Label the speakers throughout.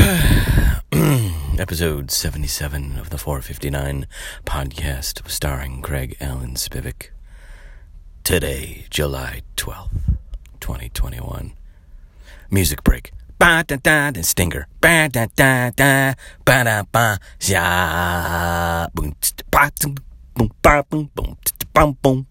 Speaker 1: Episode 77 of the 459 podcast starring Craig Allen Spivak. Today, July 12th, 2021. Music break. Ba da da da stinger. Ba da da da ba da ba ya boom ba boom ba boom boom bum boom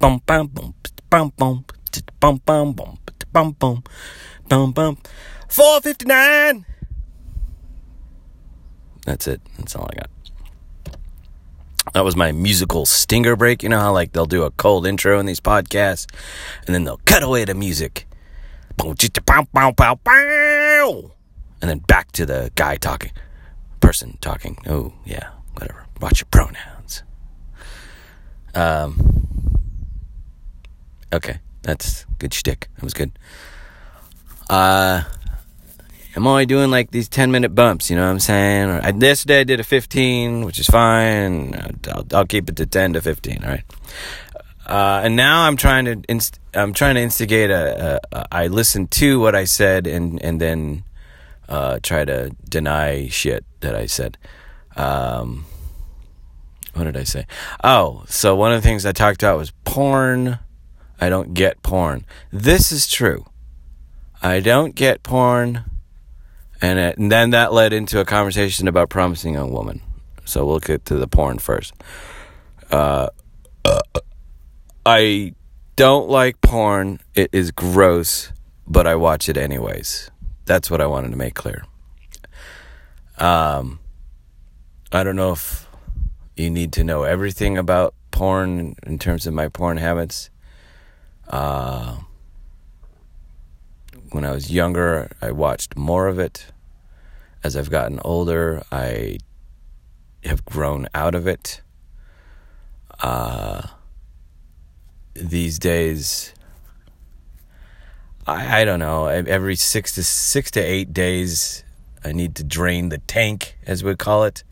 Speaker 1: bum bum boom bum bum bum bum boom bum bum bum bum 459 that's it. That's all I got. That was my musical stinger break. You know how like they'll do a cold intro in these podcasts and then they'll cut away to music. And then back to the guy talking. Person talking. Oh, yeah, whatever. Watch your pronouns. Um Okay, that's good shtick. That was good. Uh I'm only doing like these 10 minute bumps, you know what I'm saying? I, yesterday I did a 15, which is fine. I'll, I'll keep it to 10 to 15, all right? Uh, and now I'm trying to inst- I'm trying to instigate a, a, a I listen to what I said and and then uh, try to deny shit that I said. Um, what did I say? Oh, so one of the things I talked about was porn. I don't get porn. This is true. I don't get porn and, it, and then that led into a conversation about promising a woman. So we'll get to the porn first. Uh, uh, I don't like porn. It is gross, but I watch it anyways. That's what I wanted to make clear. Um, I don't know if you need to know everything about porn in terms of my porn habits. Uh, when I was younger, I watched more of it. As I've gotten older, I have grown out of it. Uh, these days, I, I don't know. Every six to six to eight days, I need to drain the tank, as we call it,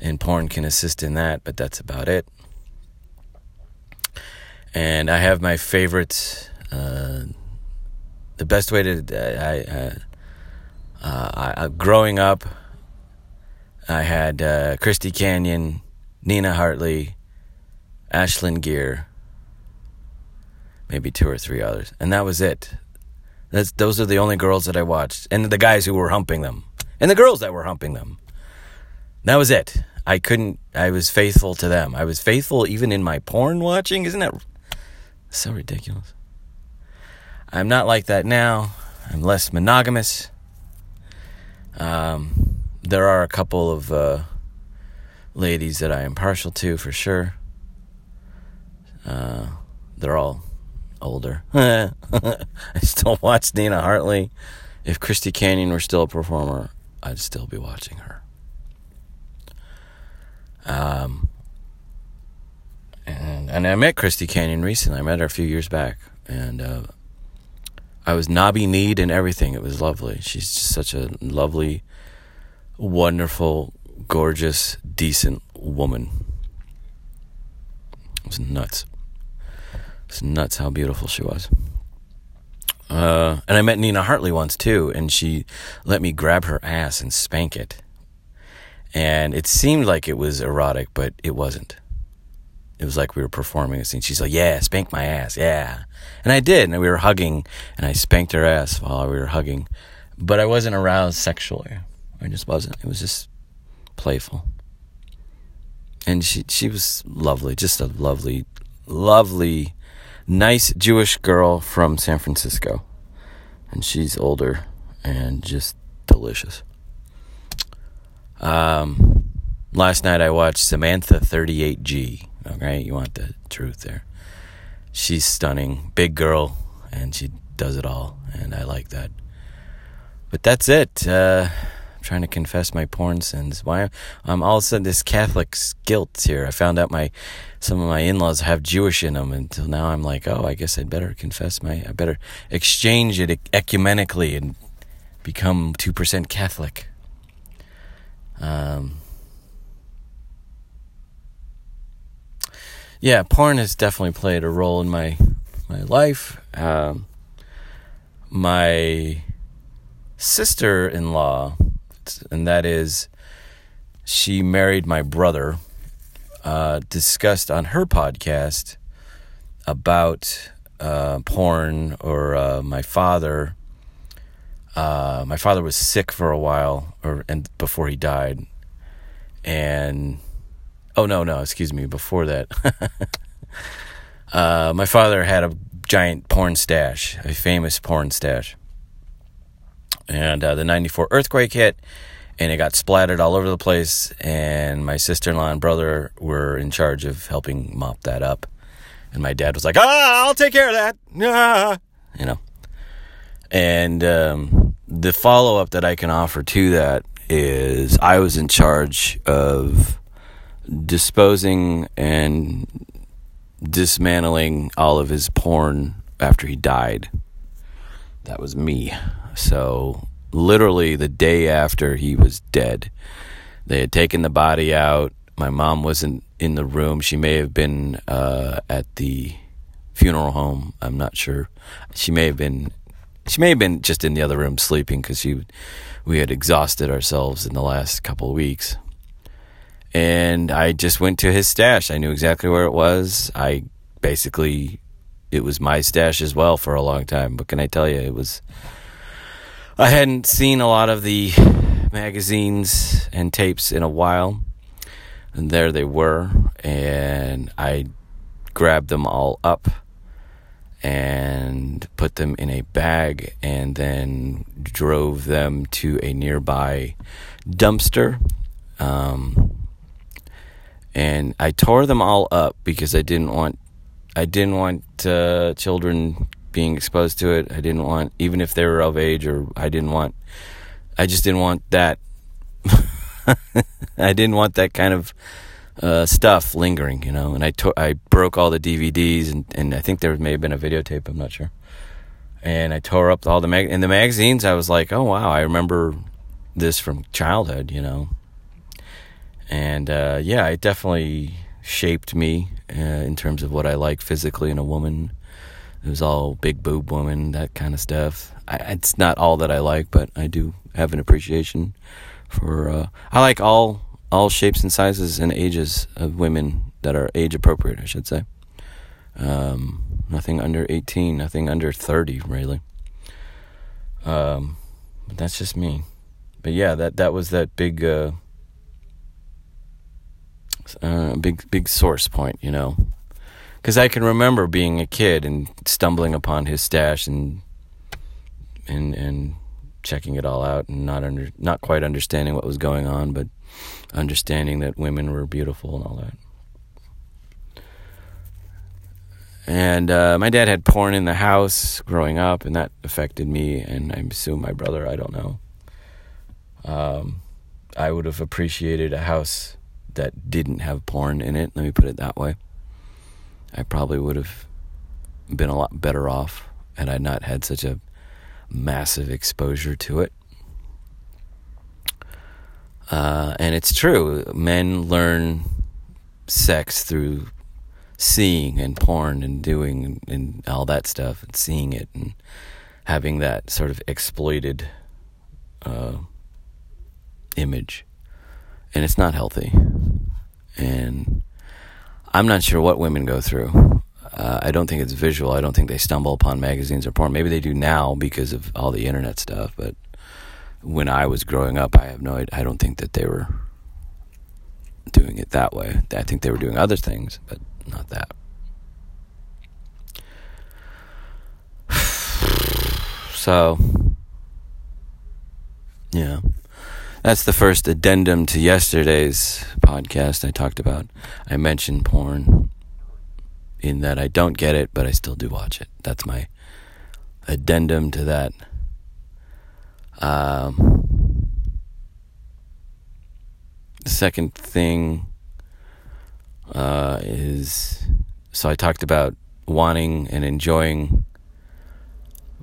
Speaker 1: and porn can assist in that. But that's about it. And I have my favorites. Uh, the best way to I, I, uh, I, growing up, I had uh, Christy Canyon, Nina Hartley, Ashlyn Gere, maybe two or three others, and that was it. That's, those are the only girls that I watched, and the guys who were humping them, and the girls that were humping them. That was it. I couldn't. I was faithful to them. I was faithful even in my porn watching. Isn't that so ridiculous? I'm not like that now. I'm less monogamous. Um, there are a couple of uh, ladies that I am partial to for sure. Uh, they're all older. I still watch Nina Hartley. If Christy Canyon were still a performer, I'd still be watching her. Um, and and I met Christy Canyon recently. I met her a few years back, and uh, I was knobby kneed and everything. It was lovely. She's just such a lovely, wonderful, gorgeous, decent woman. It was nuts. It was nuts how beautiful she was. Uh, and I met Nina Hartley once too, and she let me grab her ass and spank it. And it seemed like it was erotic, but it wasn't it was like we were performing a scene. She's like, "Yeah, spank my ass, yeah," and I did, and we were hugging, and I spanked her ass while we were hugging, but I wasn't aroused sexually. I just wasn't. It was just playful, and she she was lovely, just a lovely, lovely, nice Jewish girl from San Francisco, and she's older and just delicious. Um, last night I watched Samantha 38G Okay, you want the truth there. She's stunning, big girl, and she does it all, and I like that. But that's it. Uh, I'm trying to confess my porn sins. Why? I'm all of a sudden this Catholic guilt here. I found out my some of my in-laws have Jewish in them. Until now, I'm like, oh, I guess I'd better confess my. I better exchange it ecumenically and become two percent Catholic. Um, yeah, porn has definitely played a role in my my life. Um, my sister-in-law and that is she married my brother, uh, discussed on her podcast about uh, porn or uh, my father. Uh, my father was sick for a while, or and before he died, and oh no, no, excuse me, before that, uh, my father had a giant porn stash, a famous porn stash, and uh, the '94 earthquake hit, and it got splattered all over the place, and my sister-in-law and brother were in charge of helping mop that up and my dad was like, ah, I'll take care of that. Ah, you know. And um, the follow up that I can offer to that is I was in charge of disposing and dismantling all of his porn after he died. That was me. So, literally, the day after he was dead, they had taken the body out. My mom wasn't in the room. She may have been uh, at the funeral home. I'm not sure. She may have been. She may have been just in the other room sleeping because we had exhausted ourselves in the last couple of weeks. And I just went to his stash. I knew exactly where it was. I basically, it was my stash as well for a long time. But can I tell you, it was. I hadn't seen a lot of the magazines and tapes in a while and there they were, and I grabbed them all up and put them in a bag and then drove them to a nearby dumpster. Um, and I tore them all up because I didn't want I didn't want uh, children being exposed to it. I didn't want even if they were of age or I didn't want I just didn't want that I didn't want that kind of uh, stuff lingering, you know. And I to- I broke all the DVDs, and, and I think there may have been a videotape. I'm not sure. And I tore up all the mag in the magazines. I was like, oh wow, I remember this from childhood, you know. And uh, yeah, it definitely shaped me uh, in terms of what I like physically in a woman. It was all big boob woman, that kind of stuff. I, it's not all that I like, but I do have an appreciation for uh, I like all all shapes and sizes and ages of women that are age appropriate, I should say. Um, nothing under 18, nothing under 30, really. Um, but that's just me. But yeah, that that was that big, uh, uh, big big source point, you know, because I can remember being a kid and stumbling upon his stash and and and checking it all out and not under not quite understanding what was going on, but understanding that women were beautiful and all that. And uh, my dad had porn in the house growing up, and that affected me, and I assume my brother. I don't know. Um, I would have appreciated a house that didn't have porn in it. Let me put it that way. I probably would have been a lot better off had I not had such a massive exposure to it. Uh, and it's true. Men learn sex through seeing and porn and doing and all that stuff and seeing it and having that sort of exploited uh, image. And it's not healthy. And I'm not sure what women go through. Uh, I don't think it's visual. I don't think they stumble upon magazines or porn. Maybe they do now because of all the internet stuff. But when I was growing up, I have no. I don't think that they were doing it that way. I think they were doing other things, but not that. So, yeah. That's the first addendum to yesterday's podcast. I talked about, I mentioned porn in that I don't get it, but I still do watch it. That's my addendum to that. Um, the second thing uh, is so I talked about wanting and enjoying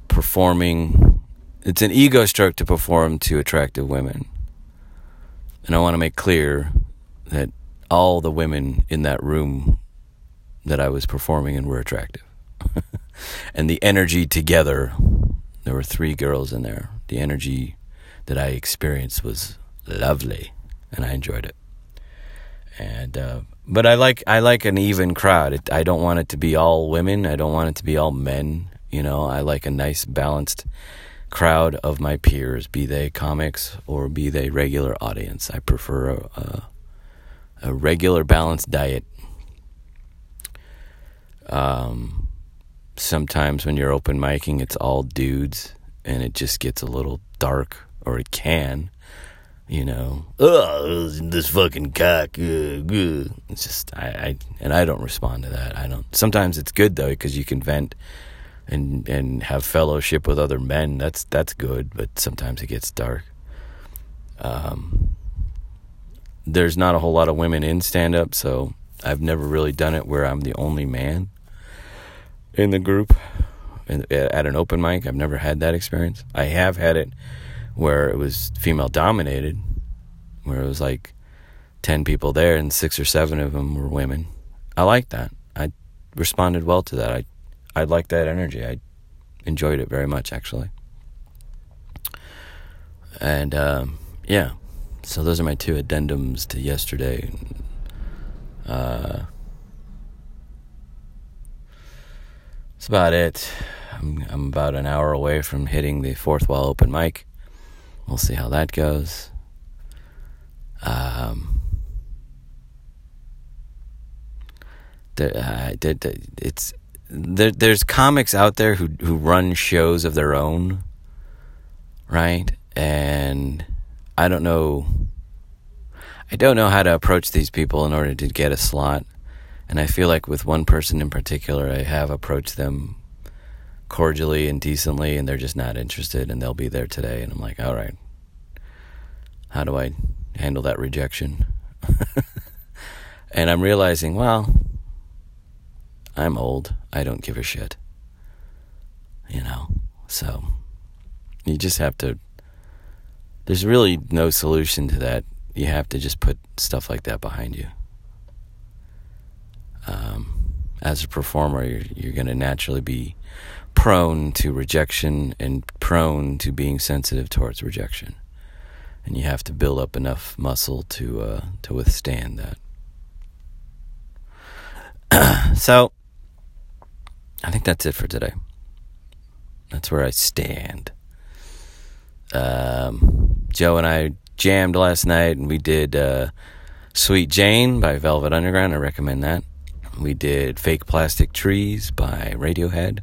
Speaker 1: performing. It's an ego stroke to perform to attractive women. And I want to make clear that all the women in that room that I was performing in were attractive. and the energy together, there were three girls in there. The energy, that I experienced was lovely, and I enjoyed it. And uh, but I like I like an even crowd. It, I don't want it to be all women. I don't want it to be all men. You know, I like a nice balanced crowd of my peers, be they comics or be they regular audience. I prefer a, a, regular balanced diet. Um, sometimes when you're open micing, it's all dudes, and it just gets a little dark, or it can. You know, oh, this fucking cock. It's just I, I, and I don't respond to that. I don't. Sometimes it's good though because you can vent and and have fellowship with other men. That's that's good, but sometimes it gets dark. Um, there's not a whole lot of women in stand up, so I've never really done it where I'm the only man in the group at an open mic. I've never had that experience. I have had it where it was female dominated, where it was like 10 people there and six or seven of them were women. I like that. I responded well to that. I, I liked that energy. I enjoyed it very much, actually. And um, yeah, so those are my two addendums to yesterday. Uh, that's about it. I'm, I'm about an hour away from hitting the fourth wall open mic. We'll see how that goes. Um, the, uh, the, it's there, there's comics out there who who run shows of their own, right? And I don't know. I don't know how to approach these people in order to get a slot. And I feel like with one person in particular, I have approached them cordially and decently, and they're just not interested, and they'll be there today. And I'm like, all right, how do I handle that rejection? and I'm realizing, well, I'm old. I don't give a shit. You know, so you just have to. There's really no solution to that. You have to just put stuff like that behind you. Um, as a performer, you're, you're going to naturally be prone to rejection and prone to being sensitive towards rejection. And you have to build up enough muscle to uh, to withstand that. so, I think that's it for today. That's where I stand. Um, Joe and I jammed last night, and we did uh, "Sweet Jane" by Velvet Underground. I recommend that. We did "Fake Plastic Trees" by Radiohead.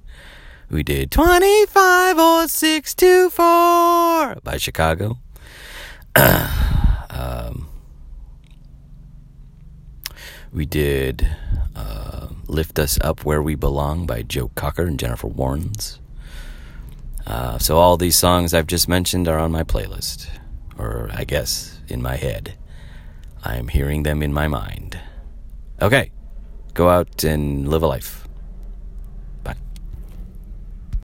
Speaker 1: We did 250624 by Chicago. um, we did Lift Us Up Where We Belong by Joe Cocker and Jennifer Warnes. Uh, so all these songs I've just mentioned are on my playlist, or I guess in my head. I'm hearing them in my mind. Okay, go out and live a life.